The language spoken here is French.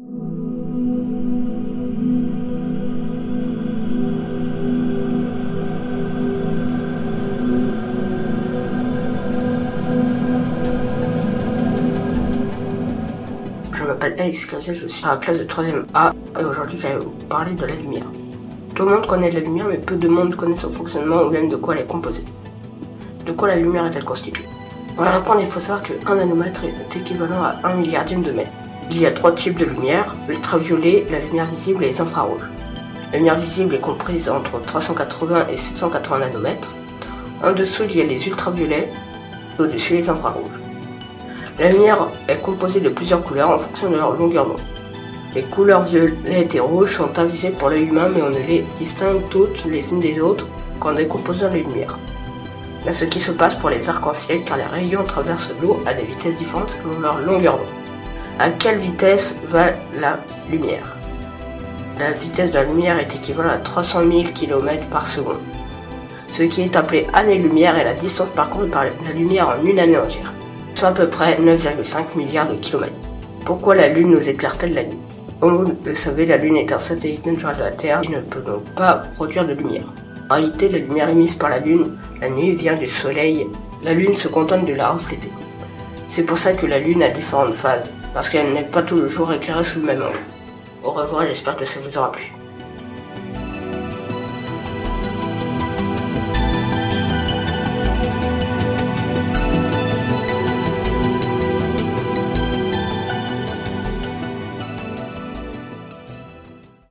Je m'appelle Alex Clazel, je suis à la classe de 3ème A et aujourd'hui je vais vous parler de la lumière. Tout le monde connaît la lumière mais peu de monde connaît son fonctionnement ou même de quoi elle est composée. De quoi la lumière est-elle constituée? Pour répondre, il faut savoir qu'un nanomètre est équivalent à 1 milliardième de mètre. Il y a trois types de lumière, l'ultraviolet, la lumière visible et les infrarouges. La lumière visible est comprise entre 380 et 780 nanomètres. En dessous, il y a les ultraviolets et au-dessus les infrarouges. La lumière est composée de plusieurs couleurs en fonction de leur longueur d'onde. Les couleurs violettes et rouges sont invisibles pour l'œil humain mais on ne les distingue toutes les unes des autres qu'en décomposant la lumière. Là ce qui se passe pour les arcs-en-ciel car les rayons traversent l'eau à des vitesses différentes selon leur longueur d'onde. À quelle vitesse va la lumière? La vitesse de la lumière est équivalente à 300 000 km par seconde. Ce qui est appelé année-lumière est la distance parcourue par la lumière en une année entière soit à peu près 9,5 milliards de kilomètres. Pourquoi la Lune nous éclaire-t-elle la nuit Comme vous le savez, la Lune est un satellite naturel de la Terre et ne peut donc pas produire de lumière. En réalité, la lumière émise par la Lune la nuit vient du Soleil. La Lune se contente de la refléter. C'est pour ça que la Lune a différentes phases, parce qu'elle n'est pas tout le jour éclairée sous le même angle. Au revoir, j'espère que ça vous aura plu.